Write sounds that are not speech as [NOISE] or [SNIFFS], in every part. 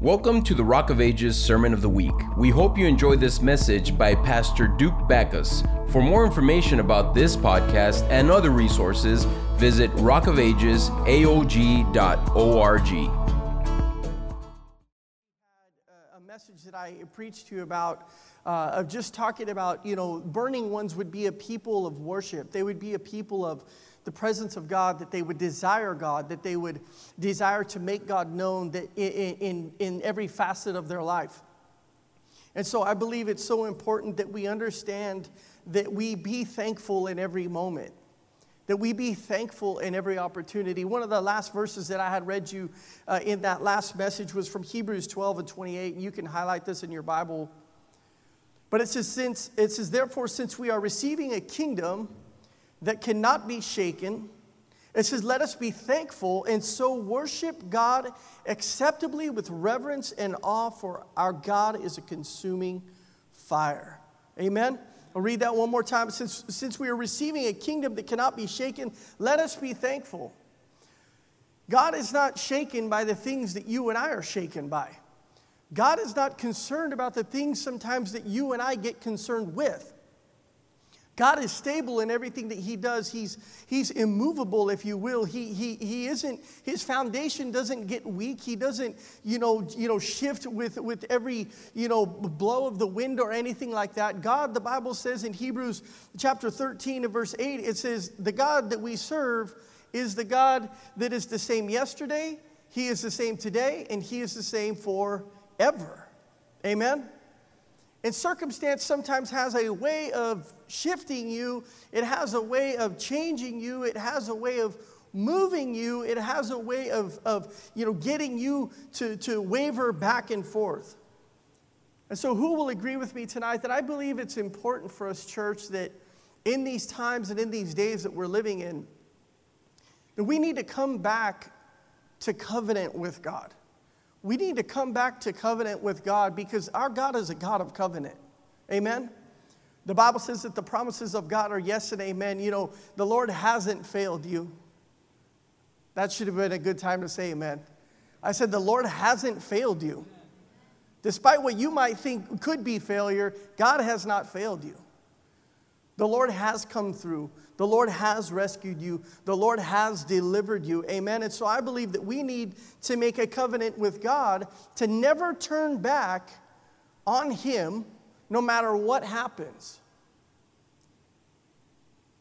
Welcome to the Rock of Ages Sermon of the Week. We hope you enjoy this message by Pastor Duke Backus. For more information about this podcast and other resources, visit rockofagesaog.org. a message that I preached to you about uh, of just talking about, you know, burning ones would be a people of worship. They would be a people of the presence of God, that they would desire God, that they would desire to make God known that in, in, in every facet of their life. And so I believe it's so important that we understand that we be thankful in every moment, that we be thankful in every opportunity. One of the last verses that I had read you uh, in that last message was from Hebrews 12 and 28, and you can highlight this in your Bible. But it says, since, it says, therefore, since we are receiving a kingdom, that cannot be shaken. It says, Let us be thankful and so worship God acceptably with reverence and awe, for our God is a consuming fire. Amen. I'll read that one more time. Since, since we are receiving a kingdom that cannot be shaken, let us be thankful. God is not shaken by the things that you and I are shaken by. God is not concerned about the things sometimes that you and I get concerned with. God is stable in everything that He does. He's, he's immovable, if you will. He, he, he isn't, His foundation doesn't get weak. He doesn't, you know, you know, shift with, with every, you know, blow of the wind or anything like that. God, the Bible says in Hebrews chapter 13 and verse 8, it says, The God that we serve is the God that is the same yesterday, He is the same today, and He is the same forever. Amen? And circumstance sometimes has a way of shifting you, it has a way of changing you, it has a way of moving you, it has a way of, of you know, getting you to, to waver back and forth. And so, who will agree with me tonight that I believe it's important for us, church, that in these times and in these days that we're living in, that we need to come back to covenant with God. We need to come back to covenant with God because our God is a God of covenant. Amen? The Bible says that the promises of God are yes and amen. You know, the Lord hasn't failed you. That should have been a good time to say amen. I said, the Lord hasn't failed you. Despite what you might think could be failure, God has not failed you. The Lord has come through. The Lord has rescued you. The Lord has delivered you. Amen. And so I believe that we need to make a covenant with God to never turn back on Him no matter what happens.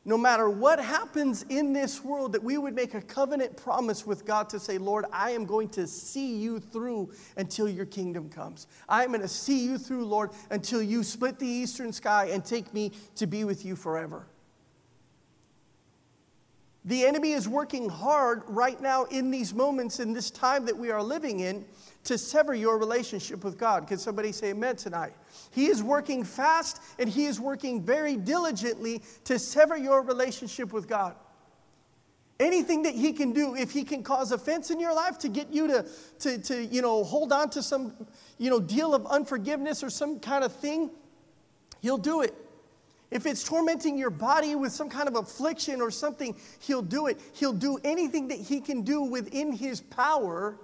No matter what happens in this world, that we would make a covenant promise with God to say, Lord, I am going to see you through until your kingdom comes. I am going to see you through, Lord, until you split the eastern sky and take me to be with you forever. The enemy is working hard right now in these moments, in this time that we are living in, to sever your relationship with God. Can somebody say amen tonight? He is working fast and he is working very diligently to sever your relationship with God. Anything that he can do, if he can cause offense in your life to get you to, to, to you know, hold on to some you know, deal of unforgiveness or some kind of thing, he'll do it. If it's tormenting your body with some kind of affliction or something, he'll do it. He'll do anything that he can do within his power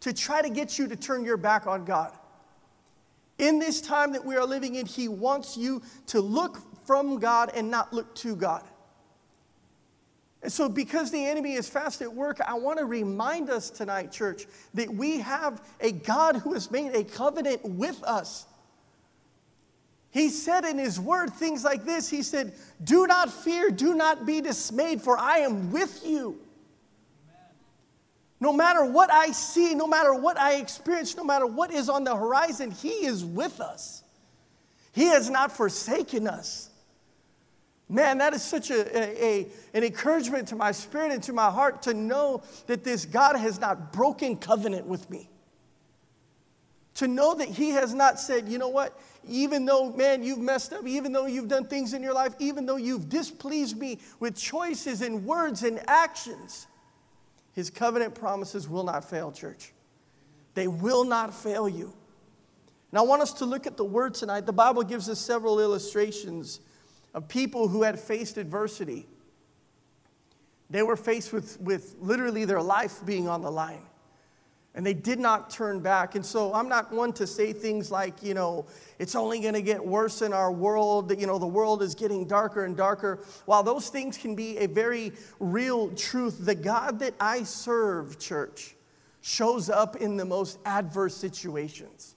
to try to get you to turn your back on God. In this time that we are living in, he wants you to look from God and not look to God. And so, because the enemy is fast at work, I want to remind us tonight, church, that we have a God who has made a covenant with us. He said in his word things like this He said, Do not fear, do not be dismayed, for I am with you. No matter what I see, no matter what I experience, no matter what is on the horizon, He is with us. He has not forsaken us. Man, that is such a, a, a, an encouragement to my spirit and to my heart to know that this God has not broken covenant with me. To know that He has not said, you know what, even though, man, you've messed up, even though you've done things in your life, even though you've displeased me with choices and words and actions, his covenant promises will not fail, church. They will not fail you. And I want us to look at the word tonight. The Bible gives us several illustrations of people who had faced adversity. They were faced with, with literally their life being on the line. And they did not turn back. And so I'm not one to say things like, you know, it's only going to get worse in our world. You know, the world is getting darker and darker. While those things can be a very real truth, the God that I serve, church, shows up in the most adverse situations.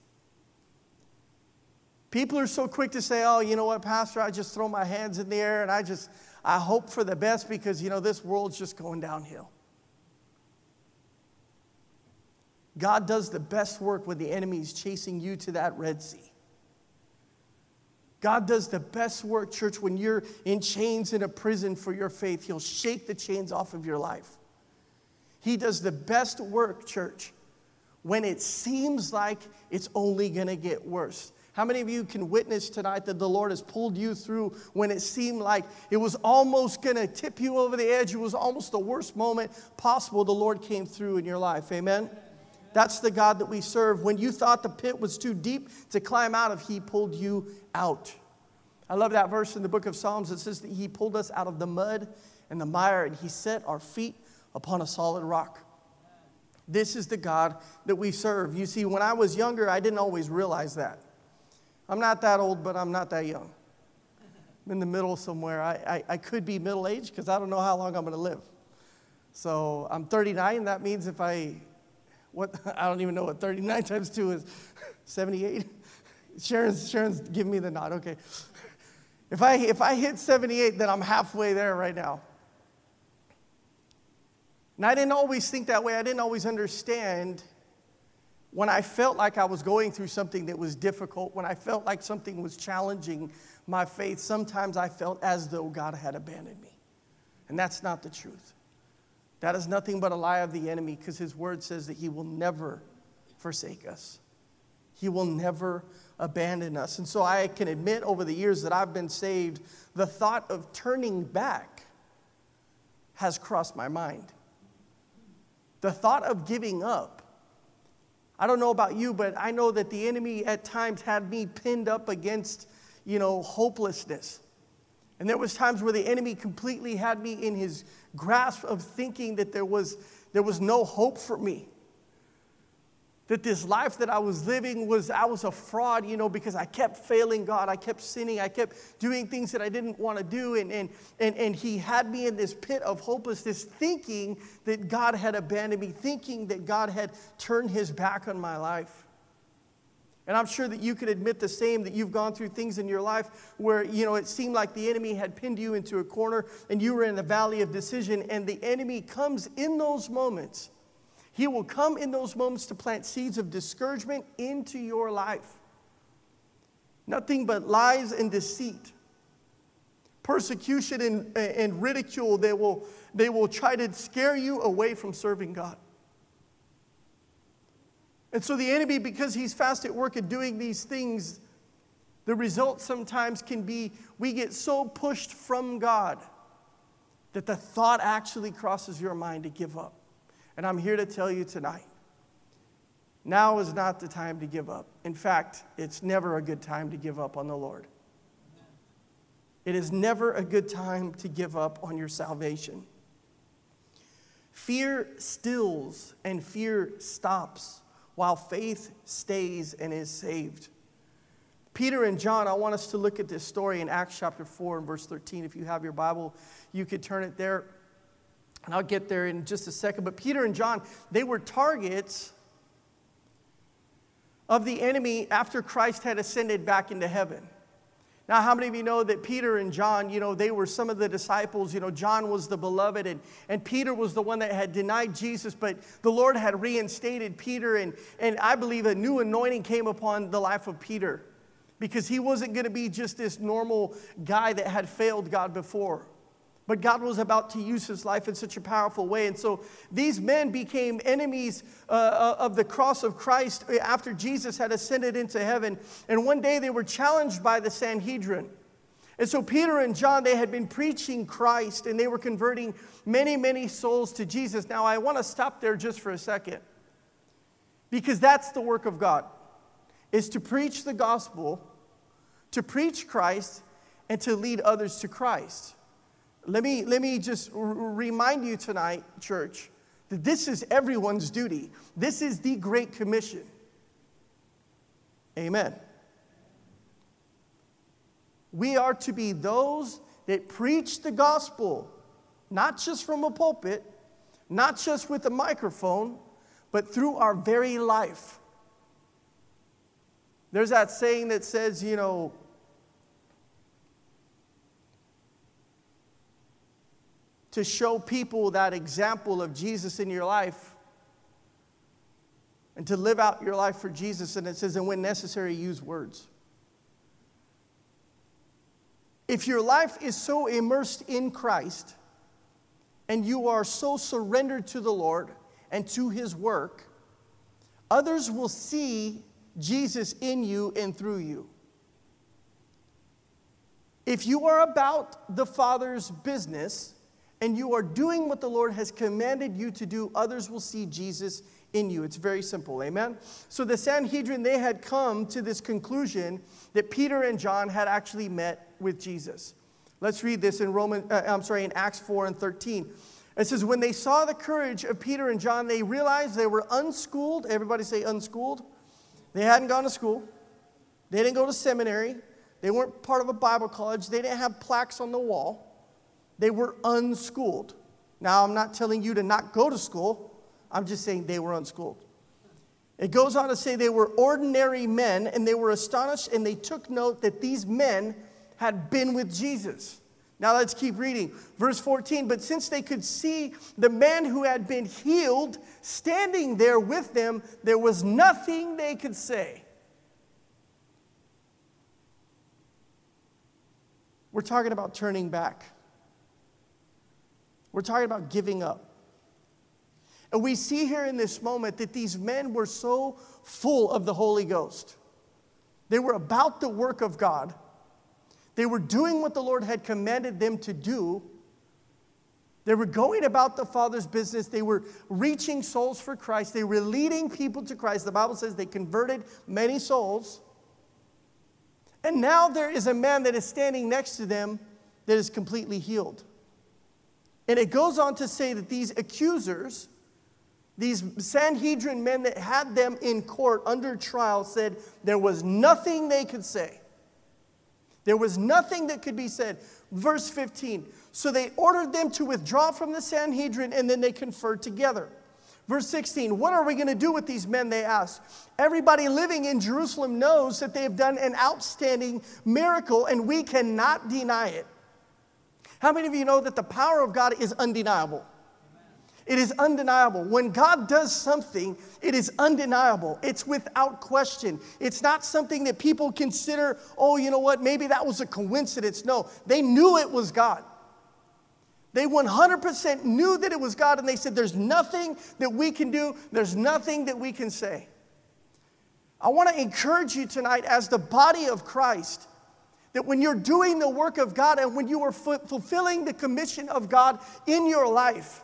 People are so quick to say, oh, you know what, Pastor, I just throw my hands in the air and I just, I hope for the best because, you know, this world's just going downhill. God does the best work when the enemy is chasing you to that Red Sea. God does the best work, church, when you're in chains in a prison for your faith. He'll shake the chains off of your life. He does the best work, church, when it seems like it's only going to get worse. How many of you can witness tonight that the Lord has pulled you through when it seemed like it was almost going to tip you over the edge? It was almost the worst moment possible. The Lord came through in your life. Amen? That's the God that we serve. When you thought the pit was too deep to climb out of, He pulled you out. I love that verse in the book of Psalms. It says that He pulled us out of the mud and the mire, and He set our feet upon a solid rock. This is the God that we serve. You see, when I was younger, I didn't always realize that. I'm not that old, but I'm not that young. I'm in the middle somewhere. I, I, I could be middle aged because I don't know how long I'm going to live. So I'm 39. That means if I what [LAUGHS] I don't even know what 39 times 2 is [LAUGHS] 78. Sharon's, Sharon's giving me the nod. Okay. If I, if I hit 78, then I'm halfway there right now. And I didn't always think that way. I didn't always understand when I felt like I was going through something that was difficult, when I felt like something was challenging my faith, sometimes I felt as though God had abandoned me. And that's not the truth. That is nothing but a lie of the enemy because his word says that he will never forsake us. He will never abandon us. And so I can admit over the years that I've been saved, the thought of turning back has crossed my mind. The thought of giving up. I don't know about you, but I know that the enemy at times had me pinned up against, you know, hopelessness. And there was times where the enemy completely had me in his grasp of thinking that there was, there was no hope for me. That this life that I was living was, I was a fraud, you know, because I kept failing God. I kept sinning. I kept doing things that I didn't want to do. And, and, and, and He had me in this pit of hopelessness, thinking that God had abandoned me, thinking that God had turned His back on my life. And I'm sure that you could admit the same that you've gone through things in your life where, you know, it seemed like the enemy had pinned you into a corner and you were in the valley of decision, and the enemy comes in those moments. He will come in those moments to plant seeds of discouragement into your life. Nothing but lies and deceit, persecution and, and ridicule. They will, they will try to scare you away from serving God. And so the enemy, because he's fast at work at doing these things, the result sometimes can be we get so pushed from God that the thought actually crosses your mind to give up. And I'm here to tell you tonight now is not the time to give up. In fact, it's never a good time to give up on the Lord. It is never a good time to give up on your salvation. Fear stills and fear stops while faith stays and is saved. Peter and John, I want us to look at this story in Acts chapter 4 and verse 13. If you have your Bible, you could turn it there. And I'll get there in just a second. But Peter and John, they were targets of the enemy after Christ had ascended back into heaven. Now, how many of you know that Peter and John, you know, they were some of the disciples? You know, John was the beloved, and, and Peter was the one that had denied Jesus, but the Lord had reinstated Peter, and, and I believe a new anointing came upon the life of Peter because he wasn't going to be just this normal guy that had failed God before. But God was about to use his life in such a powerful way. And so these men became enemies uh, uh, of the cross of Christ after Jesus had ascended into heaven. And one day they were challenged by the Sanhedrin. And so Peter and John, they had been preaching Christ and they were converting many, many souls to Jesus. Now, I want to stop there just for a second because that's the work of God, is to preach the gospel, to preach Christ, and to lead others to Christ. Let me, let me just r- remind you tonight, church, that this is everyone's duty. This is the Great Commission. Amen. We are to be those that preach the gospel, not just from a pulpit, not just with a microphone, but through our very life. There's that saying that says, you know, to show people that example of Jesus in your life and to live out your life for Jesus. And it says, and when necessary, use words. If your life is so immersed in Christ and you are so surrendered to the Lord and to His work, others will see Jesus in you and through you. If you are about the Father's business and you are doing what the Lord has commanded you to do, others will see Jesus in you. It's very simple. Amen. So the Sanhedrin they had come to this conclusion that Peter and John had actually met with Jesus. Let's read this in Roman uh, I'm sorry in Acts 4 and 13. It says when they saw the courage of Peter and John they realized they were unschooled. Everybody say unschooled. They hadn't gone to school. They didn't go to seminary. They weren't part of a Bible college. They didn't have plaques on the wall. They were unschooled. Now, I'm not telling you to not go to school. I'm just saying they were unschooled. It goes on to say they were ordinary men and they were astonished and they took note that these men had been with Jesus. Now let's keep reading. Verse 14. But since they could see the man who had been healed standing there with them, there was nothing they could say. We're talking about turning back, we're talking about giving up. And we see here in this moment that these men were so full of the Holy Ghost. They were about the work of God. They were doing what the Lord had commanded them to do. They were going about the Father's business. They were reaching souls for Christ. They were leading people to Christ. The Bible says they converted many souls. And now there is a man that is standing next to them that is completely healed. And it goes on to say that these accusers, these Sanhedrin men that had them in court under trial, said there was nothing they could say. There was nothing that could be said. Verse 15. So they ordered them to withdraw from the Sanhedrin and then they conferred together. Verse 16, what are we going to do with these men? They asked. Everybody living in Jerusalem knows that they have done an outstanding miracle and we cannot deny it. How many of you know that the power of God is undeniable? It is undeniable. When God does something, it is undeniable. It's without question. It's not something that people consider, oh, you know what, maybe that was a coincidence. No, they knew it was God. They 100% knew that it was God, and they said, There's nothing that we can do, there's nothing that we can say. I want to encourage you tonight, as the body of Christ, that when you're doing the work of God and when you are fulfilling the commission of God in your life,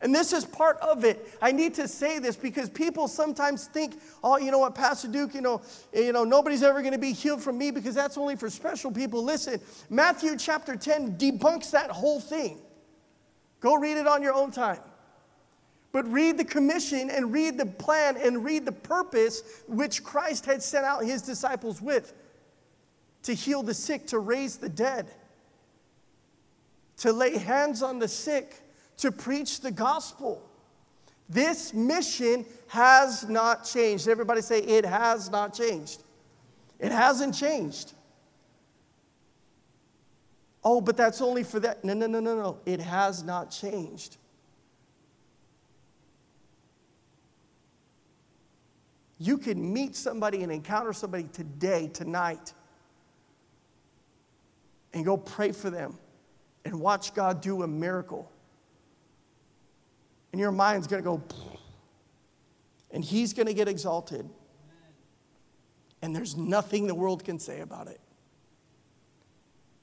and this is part of it. I need to say this because people sometimes think, oh, you know what, Pastor Duke, you know, eh, you know, nobody's ever going to be healed from me because that's only for special people. Listen, Matthew chapter 10 debunks that whole thing. Go read it on your own time. But read the commission and read the plan and read the purpose which Christ had sent out his disciples with to heal the sick, to raise the dead, to lay hands on the sick to preach the gospel. This mission has not changed. Everybody say, it has not changed. It hasn't changed. Oh, but that's only for that. No, no, no, no, no. It has not changed. You can meet somebody and encounter somebody today, tonight, and go pray for them and watch God do a miracle and your mind's going to go, [SNIFFS] and he's going to get exalted. And there's nothing the world can say about it.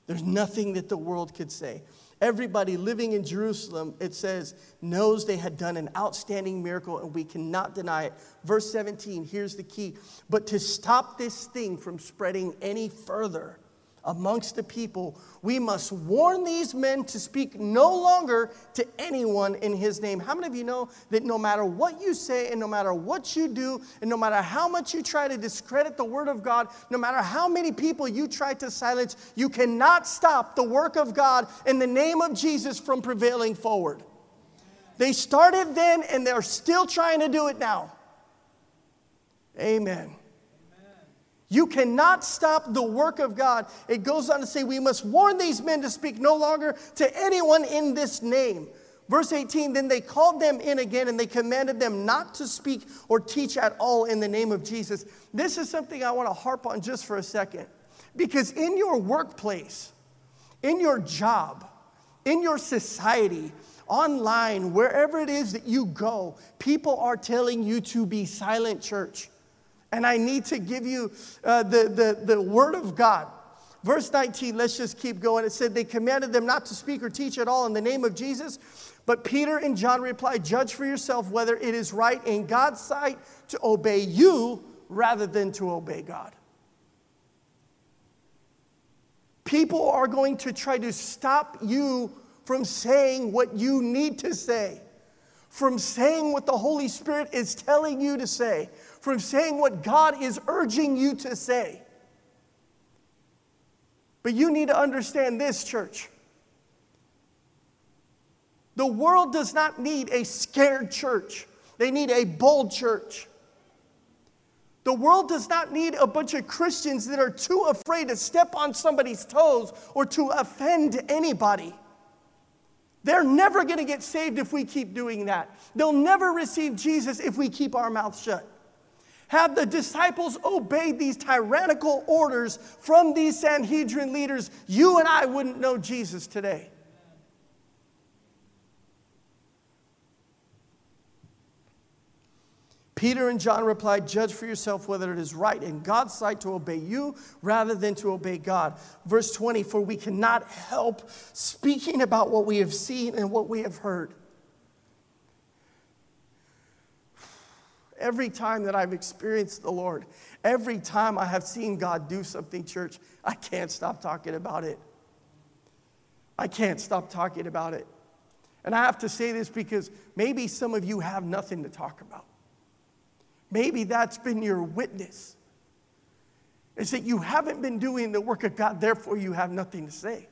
There's nothing that the world could say. Everybody living in Jerusalem, it says, knows they had done an outstanding miracle and we cannot deny it. Verse 17, here's the key. But to stop this thing from spreading any further, amongst the people. We must warn these men to speak no longer to anyone in his name. How many of you know that no matter what you say and no matter what you do and no matter how much you try to discredit the word of God, no matter how many people you try to silence, you cannot stop the work of God in the name of Jesus from prevailing forward. They started then and they're still trying to do it now. Amen. You cannot stop the work of God. It goes on to say, We must warn these men to speak no longer to anyone in this name. Verse 18, then they called them in again and they commanded them not to speak or teach at all in the name of Jesus. This is something I want to harp on just for a second. Because in your workplace, in your job, in your society, online, wherever it is that you go, people are telling you to be silent, church. And I need to give you uh, the, the, the word of God. Verse 19, let's just keep going. It said, They commanded them not to speak or teach at all in the name of Jesus. But Peter and John replied, Judge for yourself whether it is right in God's sight to obey you rather than to obey God. People are going to try to stop you from saying what you need to say, from saying what the Holy Spirit is telling you to say, from saying what God is urging you to say. But you need to understand this, church. The world does not need a scared church, they need a bold church. The world does not need a bunch of Christians that are too afraid to step on somebody's toes or to offend anybody. They're never going to get saved if we keep doing that. They'll never receive Jesus if we keep our mouths shut. Had the disciples obeyed these tyrannical orders from these Sanhedrin leaders, you and I wouldn't know Jesus today. Peter and John replied, Judge for yourself whether it is right in God's sight to obey you rather than to obey God. Verse 20, for we cannot help speaking about what we have seen and what we have heard. Every time that I've experienced the Lord, every time I have seen God do something, church, I can't stop talking about it. I can't stop talking about it. And I have to say this because maybe some of you have nothing to talk about. Maybe that's been your witness. Is that you haven't been doing the work of God, therefore you have nothing to say.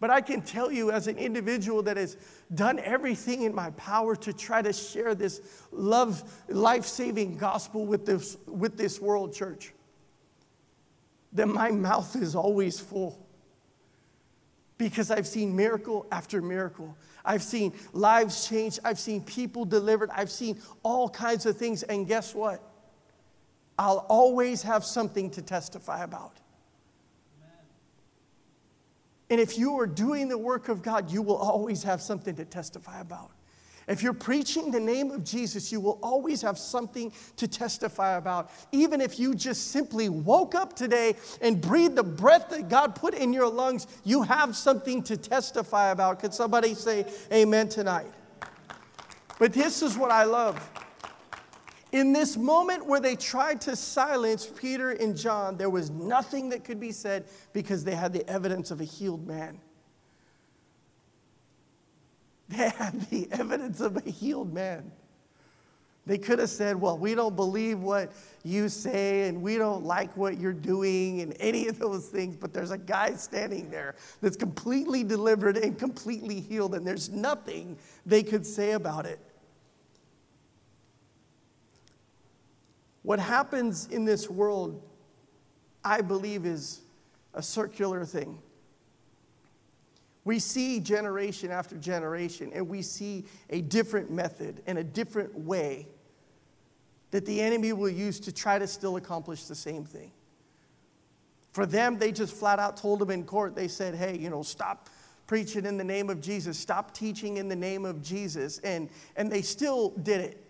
But I can tell you, as an individual that has done everything in my power to try to share this love, life saving gospel with this, with this world church, that my mouth is always full. Because I've seen miracle after miracle. I've seen lives changed. I've seen people delivered. I've seen all kinds of things. And guess what? I'll always have something to testify about. And if you are doing the work of God, you will always have something to testify about. If you're preaching the name of Jesus, you will always have something to testify about. Even if you just simply woke up today and breathed the breath that God put in your lungs, you have something to testify about. Could somebody say amen tonight? But this is what I love. In this moment where they tried to silence Peter and John, there was nothing that could be said because they had the evidence of a healed man. [LAUGHS] They had the evidence of a healed man. They could have said, Well, we don't believe what you say and we don't like what you're doing and [LAUGHS] any of those things, but there's a guy standing there that's completely delivered and completely healed, and there's nothing they could say about it. What happens in this world, I believe, is a circular thing. We see generation after generation, and we see a different method and a different way that the enemy will use to try to still accomplish the same thing. For them, they just flat out told them in court, they said, hey, you know, stop preaching in the name of Jesus, stop teaching in the name of Jesus. And, and they still did it.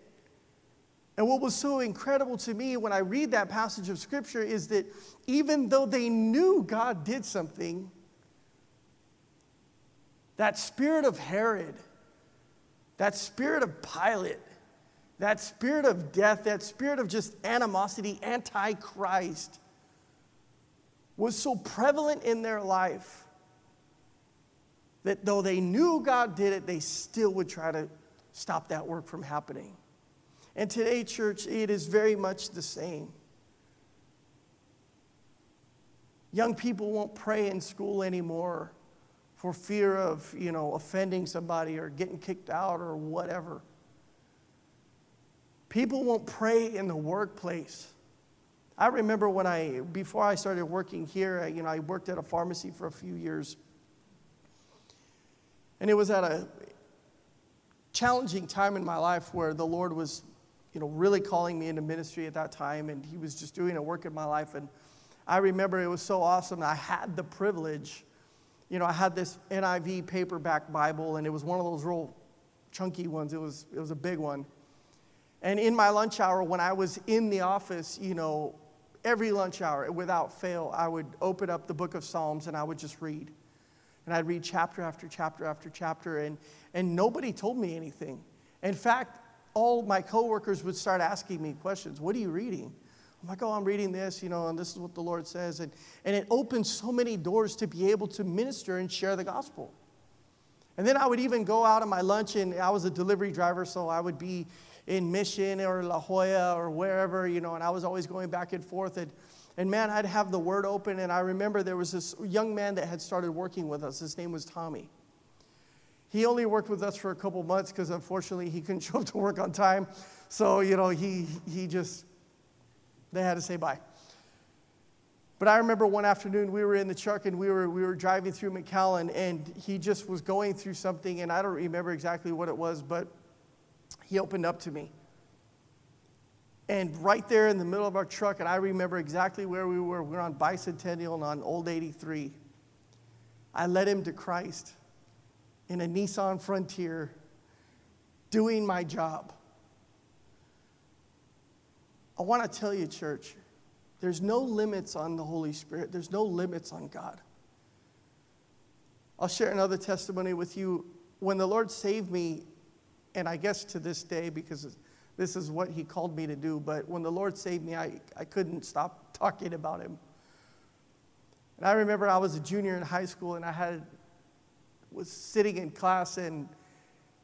And what was so incredible to me when I read that passage of scripture is that even though they knew God did something, that spirit of Herod, that spirit of Pilate, that spirit of death, that spirit of just animosity, anti Christ, was so prevalent in their life that though they knew God did it, they still would try to stop that work from happening. And today, church, it is very much the same. Young people won't pray in school anymore for fear of, you know, offending somebody or getting kicked out or whatever. People won't pray in the workplace. I remember when I, before I started working here, you know, I worked at a pharmacy for a few years. And it was at a challenging time in my life where the Lord was, you know, really calling me into ministry at that time, and He was just doing a work in my life. And I remember it was so awesome. I had the privilege, you know, I had this NIV paperback Bible, and it was one of those real chunky ones. It was, it was a big one. And in my lunch hour, when I was in the office, you know, every lunch hour, without fail, I would open up the book of Psalms and I would just read. And I'd read chapter after chapter after chapter, and, and nobody told me anything. In fact, all my coworkers would start asking me questions. What are you reading? I'm like, oh, I'm reading this, you know, and this is what the Lord says. And, and it opens so many doors to be able to minister and share the gospel. And then I would even go out on my lunch, and I was a delivery driver, so I would be in Mission or La Joya or wherever, you know, and I was always going back and forth. And, and man, I'd have the word open, and I remember there was this young man that had started working with us. His name was Tommy. He only worked with us for a couple months because unfortunately he couldn't [LAUGHS] show up to work on time. So, you know, he, he just, they had to say bye. But I remember one afternoon we were in the truck and we were, we were driving through McAllen and he just was going through something and I don't remember exactly what it was, but he opened up to me. And right there in the middle of our truck, and I remember exactly where we were. We were on Bicentennial and on Old 83. I led him to Christ in a Nissan Frontier doing my job. I want to tell you, church, there's no limits on the Holy Spirit, there's no limits on God. I'll share another testimony with you. When the Lord saved me, and I guess to this day, because this is what He called me to do, but when the Lord saved me, I, I couldn't stop talking about Him. And I remember I was a junior in high school and I had was sitting in class and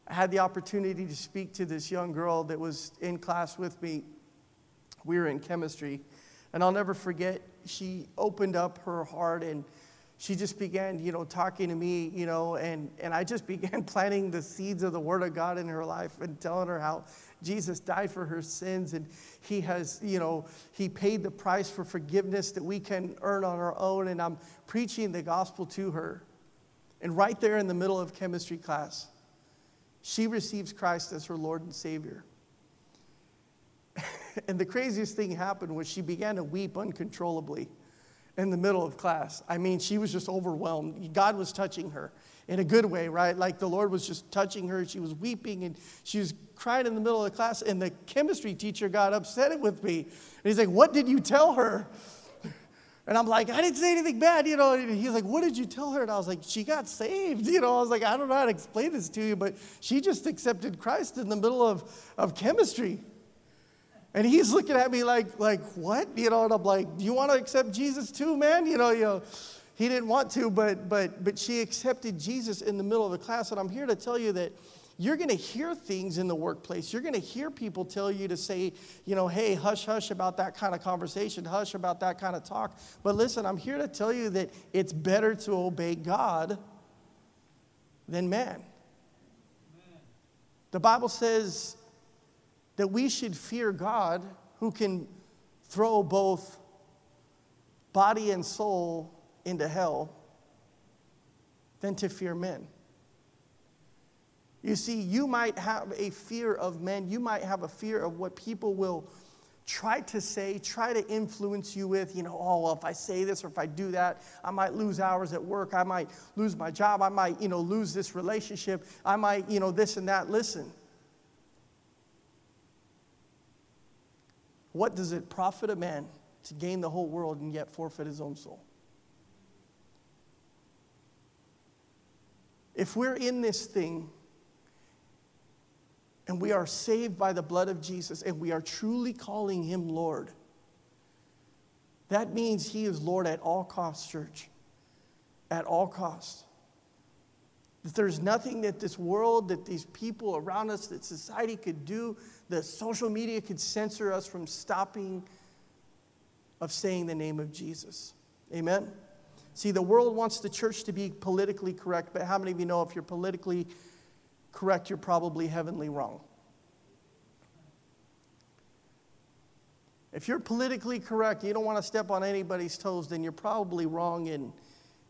I had the opportunity to speak to this young girl that was in class with me. We were in chemistry. And I'll never forget, she opened up her heart and she just began, you know, talking to me, you know, and, and I just [LAUGHS] began planting the seeds of the Word of God in her life and telling her how Jesus died for her sins and He has, you know, He paid the price for forgiveness that we can earn on our own. And I'm preaching the gospel to her. And right there in the middle of chemistry class, she receives Christ as her Lord and Savior. [LAUGHS] and the craziest thing happened was she began to weep uncontrollably in the middle of class. I mean, she was just overwhelmed. God was touching her in a good way, right? Like the Lord was just touching her. She was weeping and she was crying in the middle of the class. And the chemistry teacher got upset with me. And he's like, What did you tell her? And I'm like, I didn't say anything bad, you know. He's like, What did you tell her? And I was like, She got saved, [LAUGHS] you know. I was like, I don't know how to explain this to you, but she just accepted Christ in the middle of, of chemistry. And he's looking at me like, like, what? You know, and I'm like, do you want to accept Jesus too, man? You know, you know, he didn't want to, but but but she accepted Jesus in the middle of the class. And I'm here to tell you that you're going to hear things in the workplace. You're going to hear people tell you to say, you know, hey, hush, hush about that kind of conversation, hush about that kind of talk. But listen, I'm here to tell you that it's better to obey God than man. The Bible says that we should fear God who can throw both body and soul into hell than to fear men. You see, you might have a fear of men, you might have a fear of what people will try to say, try to influence you with, you know, oh, well, if I say this or if I do that, I might lose hours at work, I might lose my job, I might, you know, lose this relationship, I might, you know, this and that. Listen. What does it profit a man to gain the whole world and yet forfeit his own soul? If we're in this thing and we are saved by the blood of Jesus and we are truly calling him Lord, That means He is Lord at all costs, church. At all costs. That there's nothing that this world, that these people around us, that society could do, that social media could censor us from stopping of saying the name of Jesus. Amen? See, the world wants the church to be politically correct, but how many of you know if you're politically correct, you're probably heavenly wrong? If you're politically correct, you don't want to step on anybody's toes, then you're probably wrong in,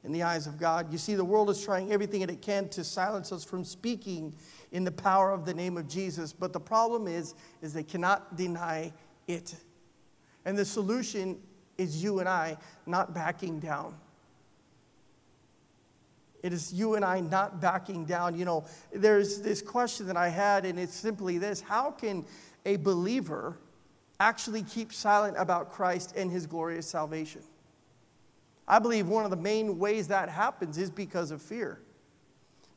in the eyes of God. You see, the world is trying everything that it can to silence us from speaking in the power of the name of Jesus. But the problem is, is they cannot deny it. And the solution is you and I not backing down. It is you and I not backing down. You know, there's this question that I had, and it's simply this How can a believer actually keep silent about Christ and his glorious salvation? I believe one of the main ways that happens is because of fear.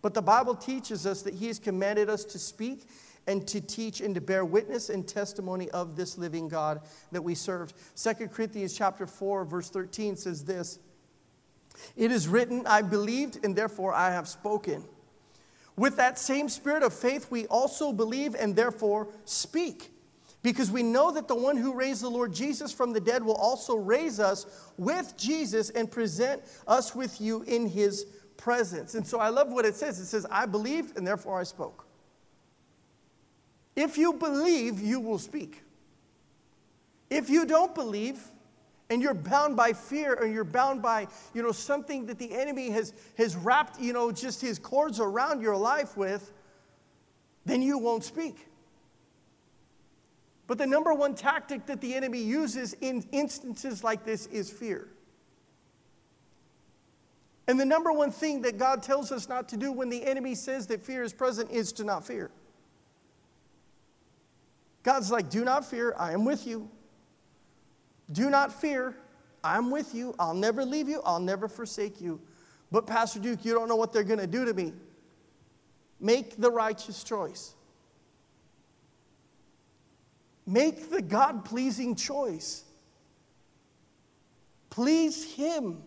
But the Bible teaches us that he has commanded us to speak and to teach and to bear witness and testimony of this living God that we serve. 2 Corinthians chapter 4 verse 13 says this, it is written, I believed and therefore I have spoken. With that same spirit of faith, we also believe and therefore speak. Because we know that the one who raised the Lord Jesus from the dead will also raise us with Jesus and present us with you in his presence. And so I love what it says. It says, I believed and therefore I spoke. If you believe, you will speak. If you don't believe, and you're bound by fear and you're bound by you know something that the enemy has has wrapped you know just his cords around your life with then you won't speak but the number one tactic that the enemy uses in instances like this is fear and the number one thing that God tells us not to do when the enemy says that fear is present is to not fear. God's like, do not fear, I am with you. Do not fear. I'm with you. I'll never leave you. I'll never forsake you. But, Pastor Duke, you don't know what they're going to do to me. Make the righteous choice. Make the God pleasing choice. Please Him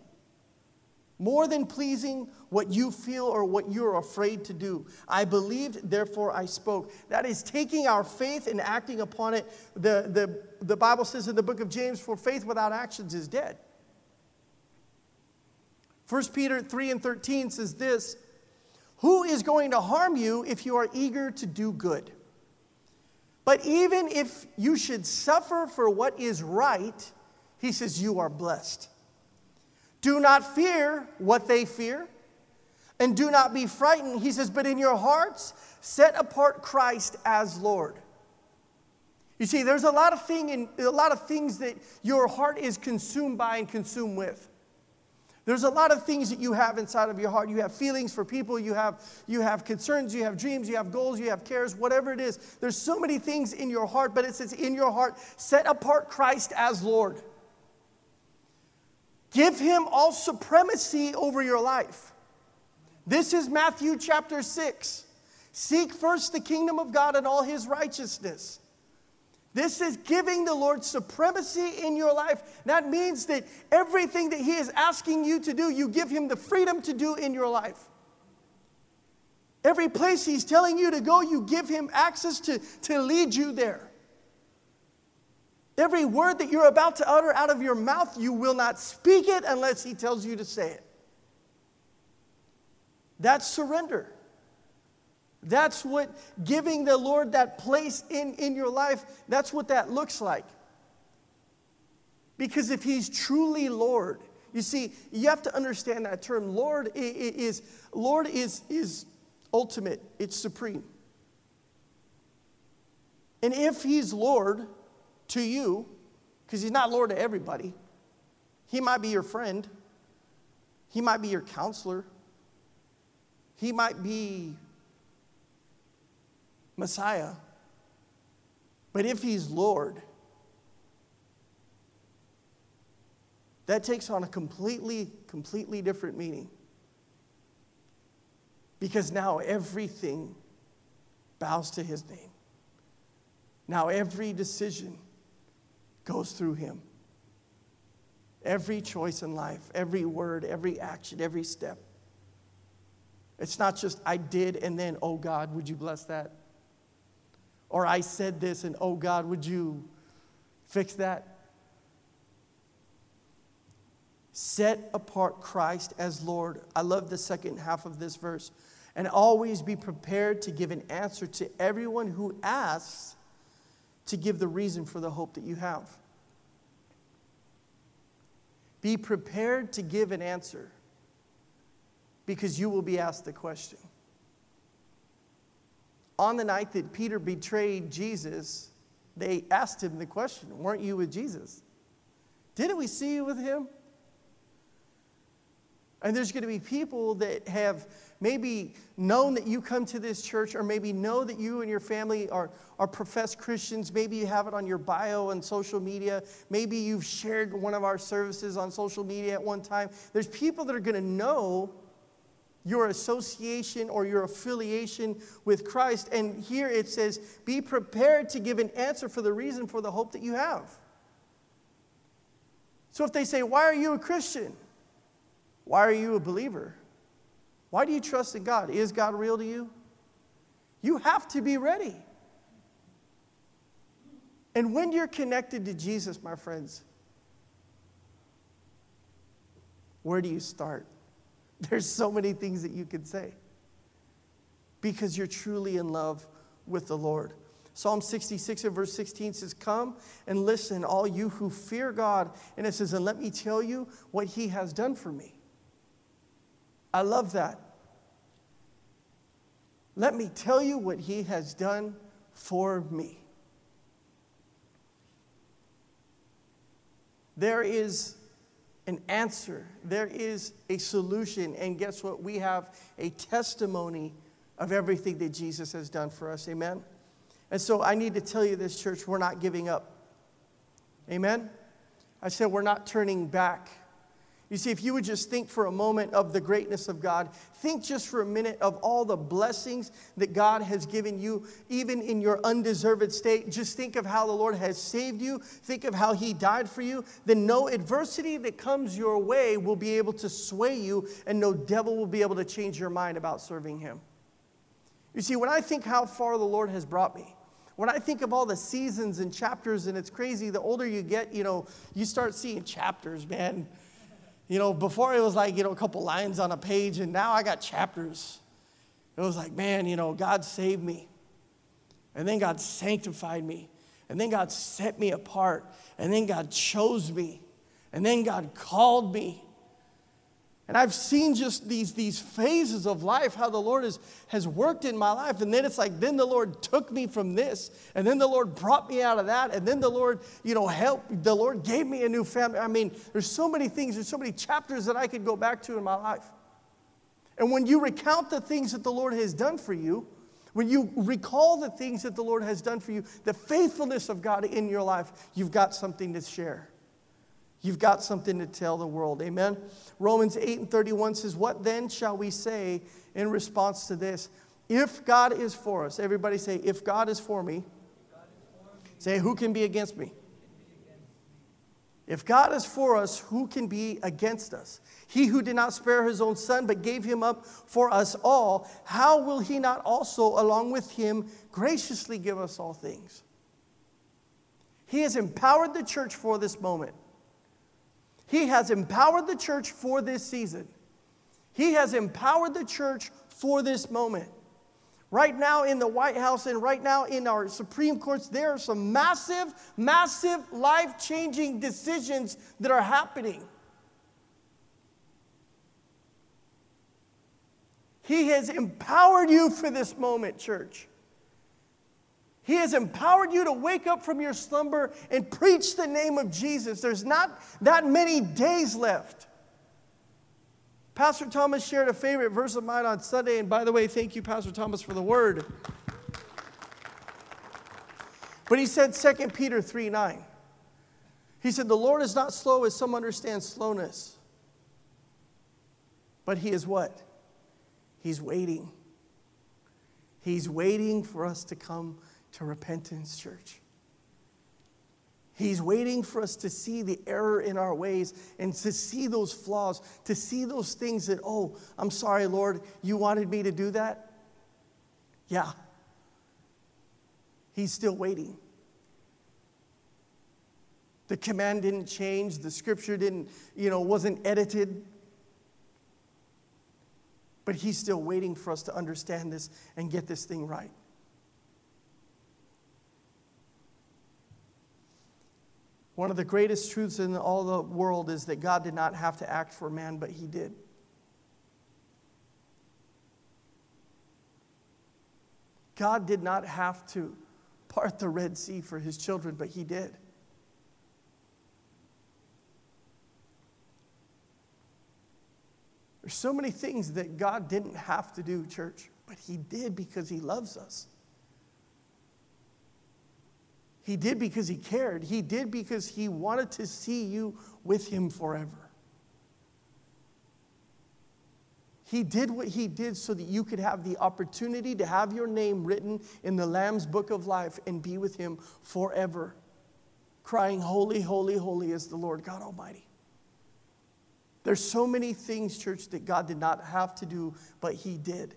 more than pleasing what you feel or what you're afraid to do. I believed, therefore I spoke. That is taking our faith and acting upon it. The, the, the Bible says in the book of James, for faith without actions is dead. 1 Peter 3 and 13 says this Who is going to harm you if you are eager to do good? But even if you should suffer for what is right, he says, you are blessed. Do not fear what they fear, and do not be frightened. He says, but in your hearts, set apart Christ as Lord. You see, there's a lot of thing in, a lot of things that your heart is consumed by and consumed with. There's a lot of things that you have inside of your heart. You have feelings for people, you have, you have concerns, you have dreams, you have goals, you have cares, whatever it is. There's so many things in your heart, but it says in your heart, set apart Christ as Lord. Give him all supremacy over your life. This is Matthew chapter 6. Seek first the kingdom of God and all his righteousness. This is giving the Lord supremacy in your life. That means that everything that He is asking you to do, you give Him the freedom to do in your life. Every place He's telling you to go, you give Him access to, to lead you there. Every word that you're about to utter out of your mouth, you will not speak it unless He tells you to say it. That's surrender. That's what giving the Lord that place in, in your life, that's what that looks like. Because if He's truly Lord, you see, you have to understand that term. Lord is, Lord is, is ultimate, it's supreme. And if He's Lord, to you, because He's not Lord to everybody. He might be your friend, He might be your counselor, He might be Messiah. But if He's Lord, that takes on a completely, completely different meaning. Because now everything bows to His name. Now every decision goes through him. Every choice in life, every word, every action, every step. It's not just I did and then, oh God, would you bless that? Or I said this and, oh God, would you fix that? Set apart Christ as Lord. I love the second half of this verse. And always be prepared to give an answer to everyone who asks to give the reason for the hope that you have. Be prepared to give an answer because you will be asked the question. On the night that Peter betrayed Jesus, they asked him the question Weren't you with Jesus? Didn't we see you with him? And there's going to be people that have maybe known that you come to this church, or maybe know that you and your family are, are professed Christians. Maybe you have it on your bio and social media. Maybe you've shared one of our services on social media at one time. There's people that are going to know your association or your affiliation with Christ. And here it says, be prepared to give an answer for the reason for the hope that you have. So if they say, Why are you a Christian? Why are you a believer? Why do you trust in God? Is God real to you? You have to be ready. And when you're connected to Jesus, my friends, where do you start? [LAUGHS] There's so many things that you could say because you're truly in love with the Lord. Psalm 66 and verse 16 says, Come and listen, all you who fear God. And it says, And let me tell you what he has done for me. I love that. Let me tell you what he has done for me. There is an answer, there is a solution, and guess what? We have a testimony of everything that Jesus has done for us. Amen? And so I need to tell you this, church, we're not giving up. Amen? I said we're not turning back. You see, if you would just think for a moment of the greatness of God, think just for a minute of all the blessings that God has given you, even in your undeserved state. Just think of how the Lord has saved you. Think of how He died for you. Then no adversity that comes your way will be able to sway you, and no devil will be able to change your mind about serving Him. You see, when I think how far the Lord has brought me, when I think of all the seasons and chapters, and it's crazy, the older you get, you know, you start seeing chapters, man. You know, before it was like, you know, a couple lines on a page, and now I got chapters. It was like, man, you know, God saved me. And then God sanctified me. And then God set me apart. And then God chose me. And then God called me. And I've seen just these, these phases of life, how the Lord has, has worked in my life. And then it's like, then the Lord took me from this, and then the Lord brought me out of that, and then the Lord, you know, helped. The Lord gave me a new family. I mean, there's so many things, there's so many chapters that I could go back to in my life. And when you recount the things that the Lord has done for you, when you recall the things that the Lord has done for you, the faithfulness of God in your life, you've got something to share. You've got something to tell the world. Amen. Romans 8 and 31 says, What then shall we say in response to this? If God is for us, everybody say, If God is for me, say, Who can be against me? If God is for us, who can be against us? He who did not spare his own son, but gave him up for us all, how will he not also, along with him, graciously give us all things? He has empowered the church for this moment. He has empowered the church for this season. He has empowered the church for this moment. Right now in the White House and right now in our Supreme Courts, there are some massive, massive life changing decisions that are happening. He has empowered you for this moment, church. He has empowered you to wake up from your slumber and preach the name of Jesus. There's not that many days left. Pastor Thomas shared a favorite verse of mine on Sunday, and by the way, thank you, Pastor Thomas, for the word. But he said 2 Peter 3 9. He said, The Lord is not slow as some understand slowness, but he is what? He's waiting. He's waiting for us to come to repentance, church. He's waiting for us to see the error in our ways and to see those flaws, to see those things that, oh, I'm sorry, Lord, you wanted me to do that? Yeah. He's still waiting. The command didn't change, the scripture didn't, you know, wasn't edited. But he's still waiting for us to understand this and get this thing right. One of the greatest truths in all the world is that God did not have to act for man, but he did. God did not have to part the Red Sea for his children, but he did. There's so many things that God didn't have to do, church, but he did because he loves us. He did because he cared. He did because he wanted to see you with him forever. He did what he did so that you could have the opportunity to have your name written in the Lamb's book of life and be with him forever, crying, Holy, holy, holy is the Lord God Almighty. There's so many things, church, that God did not have to do, but he did.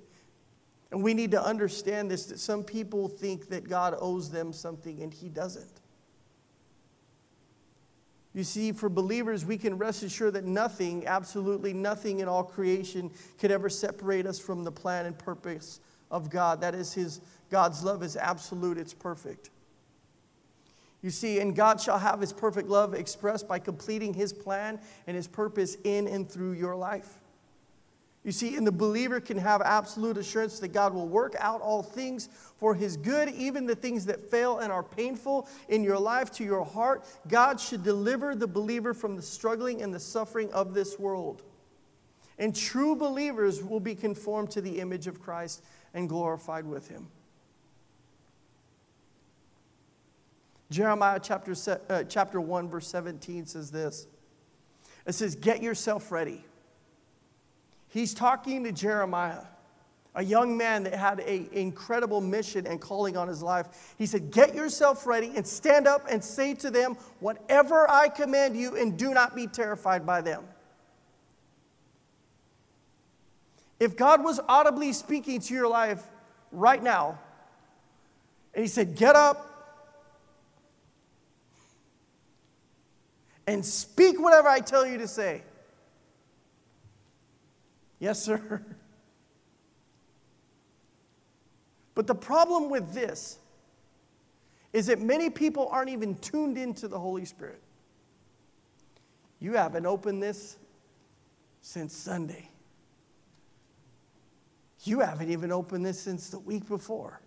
And we need to understand this that some people think that God owes them something and He doesn't. You see, for believers, we can rest assured that nothing, absolutely nothing in all creation, could ever separate us from the plan and purpose of God. That is, His God's love is absolute, it's perfect. You see, and God shall have His perfect love expressed by completing His plan and His purpose in and through your life. You see, and the believer can have absolute assurance that God will work out all things for his good, even the things that fail and are painful in your life to your heart. God should deliver the believer from the struggling and the suffering of this world. And true believers will be conformed to the image of Christ and glorified with him. Jeremiah chapter, uh, chapter 1, verse 17 says this It says, Get yourself ready He's talking to Jeremiah, a young man that had an incredible mission and calling on his life. He said, Get yourself ready and stand up and say to them, Whatever I command you, and do not be terrified by them. If God was audibly speaking to your life right now, and He said, Get up and speak whatever I tell you to say. Yes, sir. But the problem with this is that many people aren't even tuned into the Holy Spirit. You haven't opened this since Sunday. You haven't even opened this since the week before.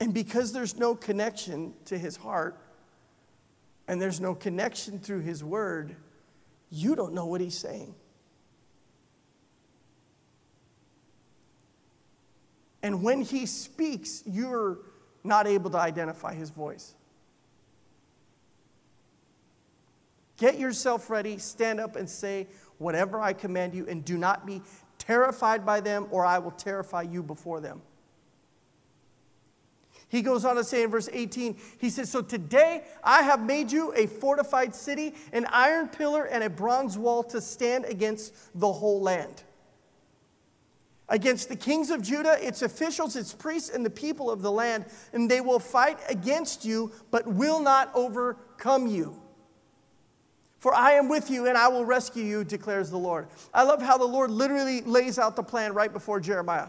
And because there's no connection to his heart, and there's no connection through his word, you don't know what he's saying. And when he speaks, you're not able to identify his voice. Get yourself ready, stand up and say whatever I command you, and do not be terrified by them, or I will terrify you before them. He goes on to say in verse 18, he says, So today I have made you a fortified city, an iron pillar, and a bronze wall to stand against the whole land. Against the kings of Judah, its officials, its priests, and the people of the land, and they will fight against you, but will not overcome you. For I am with you and I will rescue you, declares the Lord. I love how the Lord literally lays out the plan right before Jeremiah.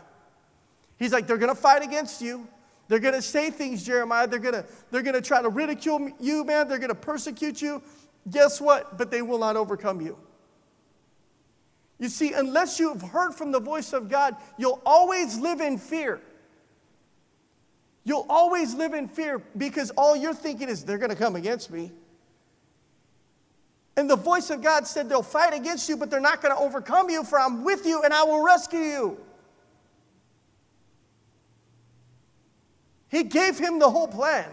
He's like, They're going to fight against you. They're going to say things, Jeremiah. They're going to, they're going to try to ridicule you, man. They're going to persecute you. Guess what? But they will not overcome you. You see, unless you have heard from the voice of God, you'll always live in fear. You'll always live in fear because all you're thinking is, they're going to come against me. And the voice of God said, they'll fight against you, but they're not going to overcome you, for I'm with you and I will rescue you. He gave him the whole plan.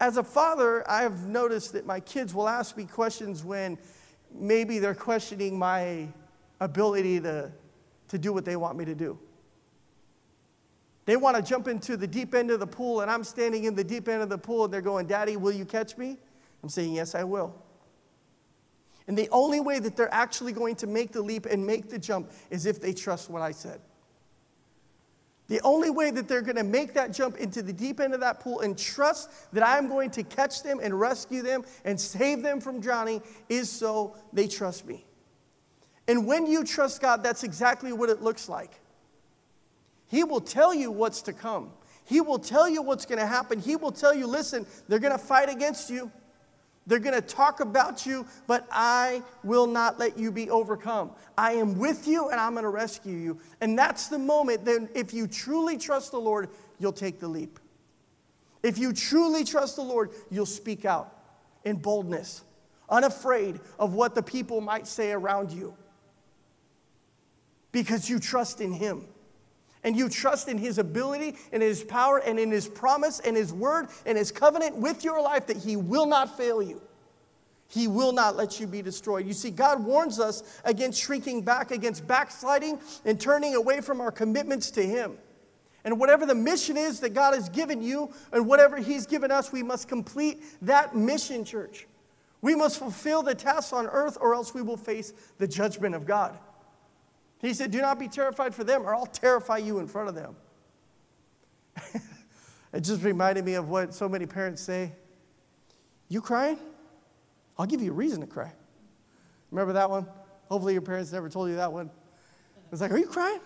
As a father, I have noticed that my kids will ask me questions when maybe they're questioning my ability to, to do what they want me to do. They want to jump into the deep end of the pool, and I'm standing in the deep end of the pool, and they're going, Daddy, will you catch me? I'm saying, Yes, I will. And the only way that they're actually going to make the leap and make the jump is if they trust what I said. The only way that they're going to make that jump into the deep end of that pool and trust that I'm going to catch them and rescue them and save them from drowning is so they trust me. And when you trust God, that's exactly what it looks like. He will tell you what's to come. He will tell you what's going to happen. He will tell you, listen, they're going to fight against you. They're going to talk about you, but I will not let you be overcome. I am with you and I'm going to rescue you. And that's the moment then if you truly trust the Lord, you'll take the leap. If you truly trust the Lord, you'll speak out in boldness, unafraid of what the people might say around you. Because you trust in Him and you trust in His ability and His power and in His promise and His word and His covenant with your life that He will not fail you. He will not let you be destroyed. You see, God warns us against shrinking back, against backsliding, and turning away from our commitments to Him. And whatever the mission is that God has given you, and whatever He's given us, we must complete that mission, church. We must fulfill the tasks on earth, or else we will face the judgment of God. He said, Do not be terrified for them, or I'll terrify you in front of them. [LAUGHS] it just reminded me of what so many parents say You crying? I'll give you a reason to cry. Remember that one? Hopefully, your parents never told you that one. It's like, Are you crying?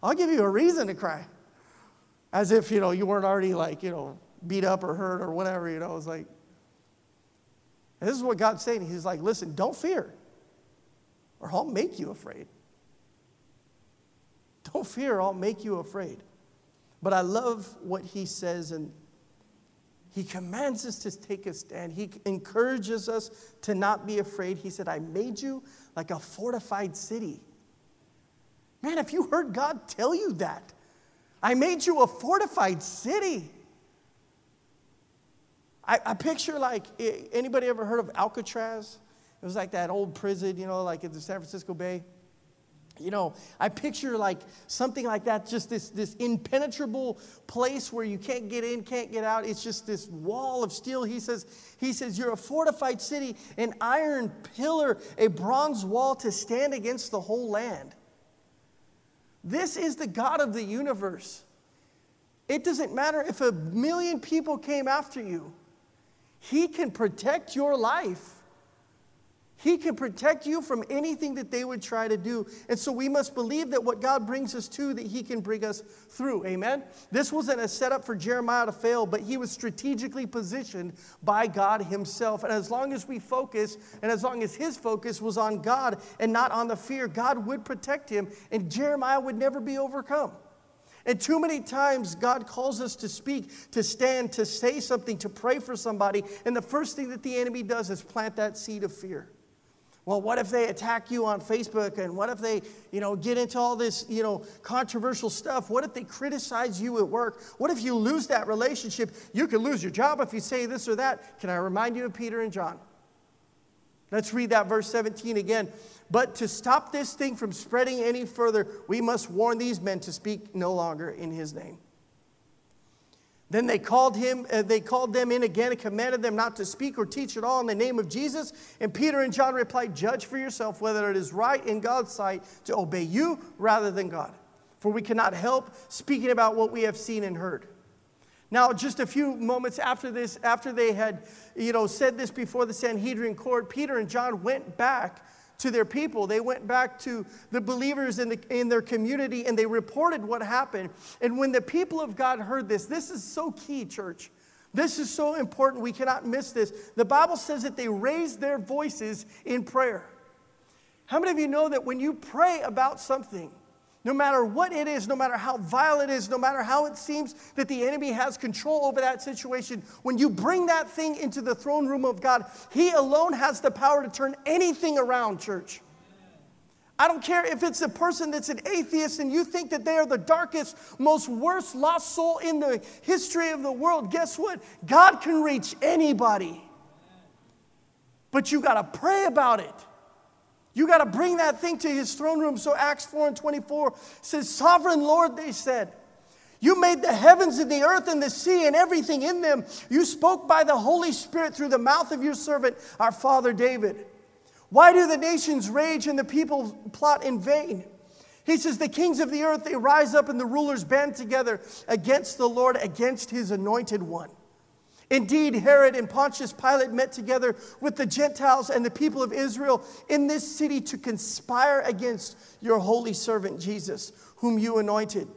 I'll give you a reason to cry. As if, you know, you weren't already like, you know, beat up or hurt or whatever, you know. It's like, this is what God's saying. He's like, listen, don't fear, or I'll make you afraid. Don't fear, I'll make you afraid. But I love what he says, and he commands us to take a stand. He encourages us to not be afraid. He said, I made you like a fortified city. Man, if you heard God tell you that, I made you a fortified city. I, I picture like anybody ever heard of Alcatraz? It was like that old prison, you know, like in the San Francisco Bay. You know, I picture like something like that, just this, this impenetrable place where you can't get in, can't get out. It's just this wall of steel. He says, he says, You're a fortified city, an iron pillar, a bronze wall to stand against the whole land. This is the God of the universe. It doesn't matter if a million people came after you, He can protect your life. He can protect you from anything that they would try to do. And so we must believe that what God brings us to, that He can bring us through. Amen? This wasn't a setup for Jeremiah to fail, but he was strategically positioned by God Himself. And as long as we focus, and as long as his focus was on God and not on the fear, God would protect him, and Jeremiah would never be overcome. And too many times, God calls us to speak, to stand, to say something, to pray for somebody. And the first thing that the enemy does is plant that seed of fear. Well, what if they attack you on Facebook? And what if they, you know, get into all this, you know, controversial stuff? What if they criticize you at work? What if you lose that relationship? You could lose your job if you say this or that. Can I remind you of Peter and John? Let's read that verse 17 again. But to stop this thing from spreading any further, we must warn these men to speak no longer in his name. Then they called him, uh, they called them in again and commanded them not to speak or teach at all in the name of Jesus. And Peter and John replied, Judge for yourself whether it is right in God's sight to obey you rather than God. For we cannot help speaking about what we have seen and heard. Now, just a few moments after this, after they had, you know, said this before the Sanhedrin court, Peter and John went back to their people. They went back to the believers in, the, in their community and they reported what happened. And when the people of God heard this, this is so key, church. This is so important. We cannot miss this. The Bible says that they raised their voices in prayer. How many of you know that when you pray about something, no matter what it is, no matter how vile it is, no matter how it seems that the enemy has control over that situation, when you bring that thing into the throne room of God, He alone has the power to turn anything around, church. I don't care if it's a person that's an atheist and you think that they are the darkest, most worst lost soul in the history of the world. Guess what? God can reach anybody. But you got to pray about it. You got to bring that thing to his throne room. So Acts 4 and 24 says, Sovereign Lord, they said, You made the heavens and the earth and the sea and everything in them. You spoke by the Holy Spirit through the mouth of your servant, our father David. Why do the nations rage and the people plot in vain? He says, The kings of the earth, they rise up and the rulers band together against the Lord, against his anointed one. Indeed, Herod and Pontius Pilate met together with the Gentiles and the people of Israel in this city to conspire against your holy servant Jesus, whom you anointed.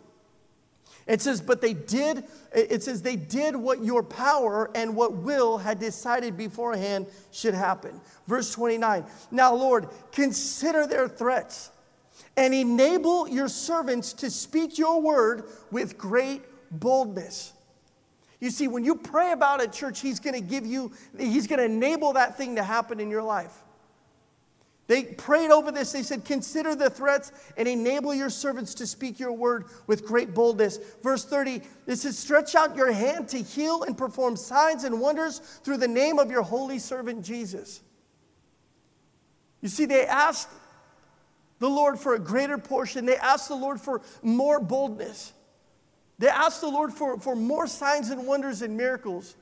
It says, but they did, it says, they did what your power and what will had decided beforehand should happen. Verse 29. Now, Lord, consider their threats and enable your servants to speak your word with great boldness. You see, when you pray about a church, He's going to give you, He's going to enable that thing to happen in your life. They prayed over this. They said, Consider the threats and enable your servants to speak your word with great boldness. Verse 30, it says, Stretch out your hand to heal and perform signs and wonders through the name of your holy servant Jesus. You see, they asked the Lord for a greater portion, they asked the Lord for more boldness. They asked the Lord for, for more signs and wonders and miracles.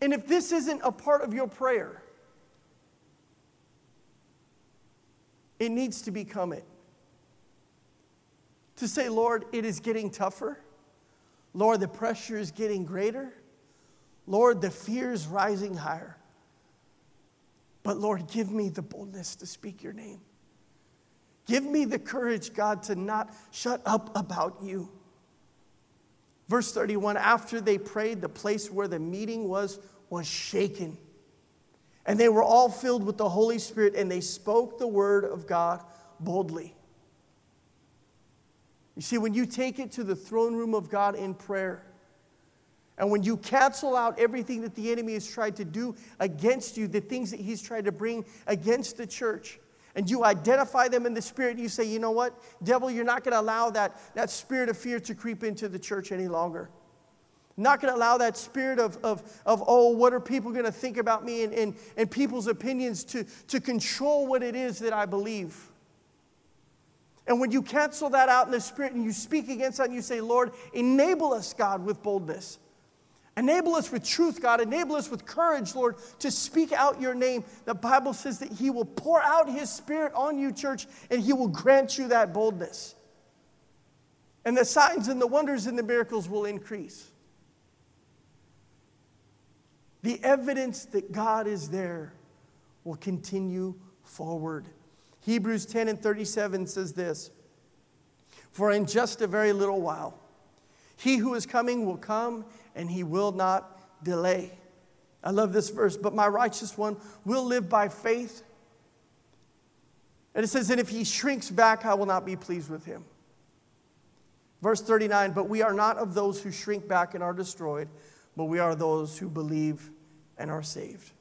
And if this isn't a part of your prayer, it needs to become it. To say, Lord, it is getting tougher. Lord, the pressure is getting greater. Lord, the fear is rising higher. But Lord, give me the boldness to speak your name. Give me the courage, God, to not shut up about you. Verse 31 After they prayed, the place where the meeting was was shaken. And they were all filled with the Holy Spirit, and they spoke the word of God boldly. You see, when you take it to the throne room of God in prayer, and when you cancel out everything that the enemy has tried to do against you, the things that he's tried to bring against the church, and you identify them in the spirit, you say, you know what, devil, you're not going to allow that, that spirit of fear to creep into the church any longer. Not going to allow that spirit of, of, of oh, what are people going to think about me and, and, and people's opinions to, to control what it is that I believe. And when you cancel that out in the spirit and you speak against that and you say, Lord, enable us, God, with boldness. Enable us with truth, God. Enable us with courage, Lord, to speak out your name. The Bible says that He will pour out His Spirit on you, church, and He will grant you that boldness. And the signs and the wonders and the miracles will increase. The evidence that God is there will continue forward. Hebrews 10 and 37 says this For in just a very little while, he who is coming will come and he will not delay. I love this verse, but my righteous one will live by faith. And it says, and if he shrinks back, I will not be pleased with him. Verse 39, but we are not of those who shrink back and are destroyed, but we are those who believe and are saved.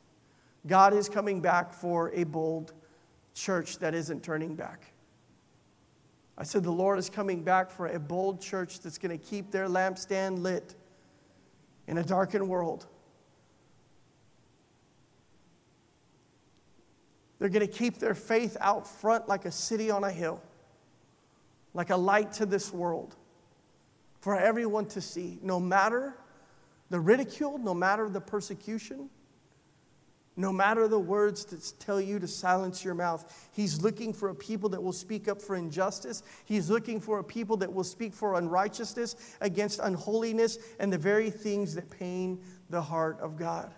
God is coming back for a bold church that isn't turning back. I said, The Lord is coming back for a bold church that's going to keep their lampstand lit in a darkened world. They're going to keep their faith out front like a city on a hill, like a light to this world, for everyone to see, no matter the ridicule, no matter the persecution. No matter the words that tell you to silence your mouth, He's looking for a people that will speak up for injustice. He's looking for a people that will speak for unrighteousness against unholiness and the very things that pain the heart of God.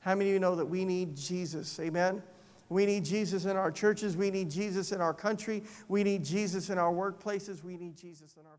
How many of you know that we need Jesus? Amen? We need Jesus in our churches. We need Jesus in our country. We need Jesus in our workplaces. We need Jesus in our.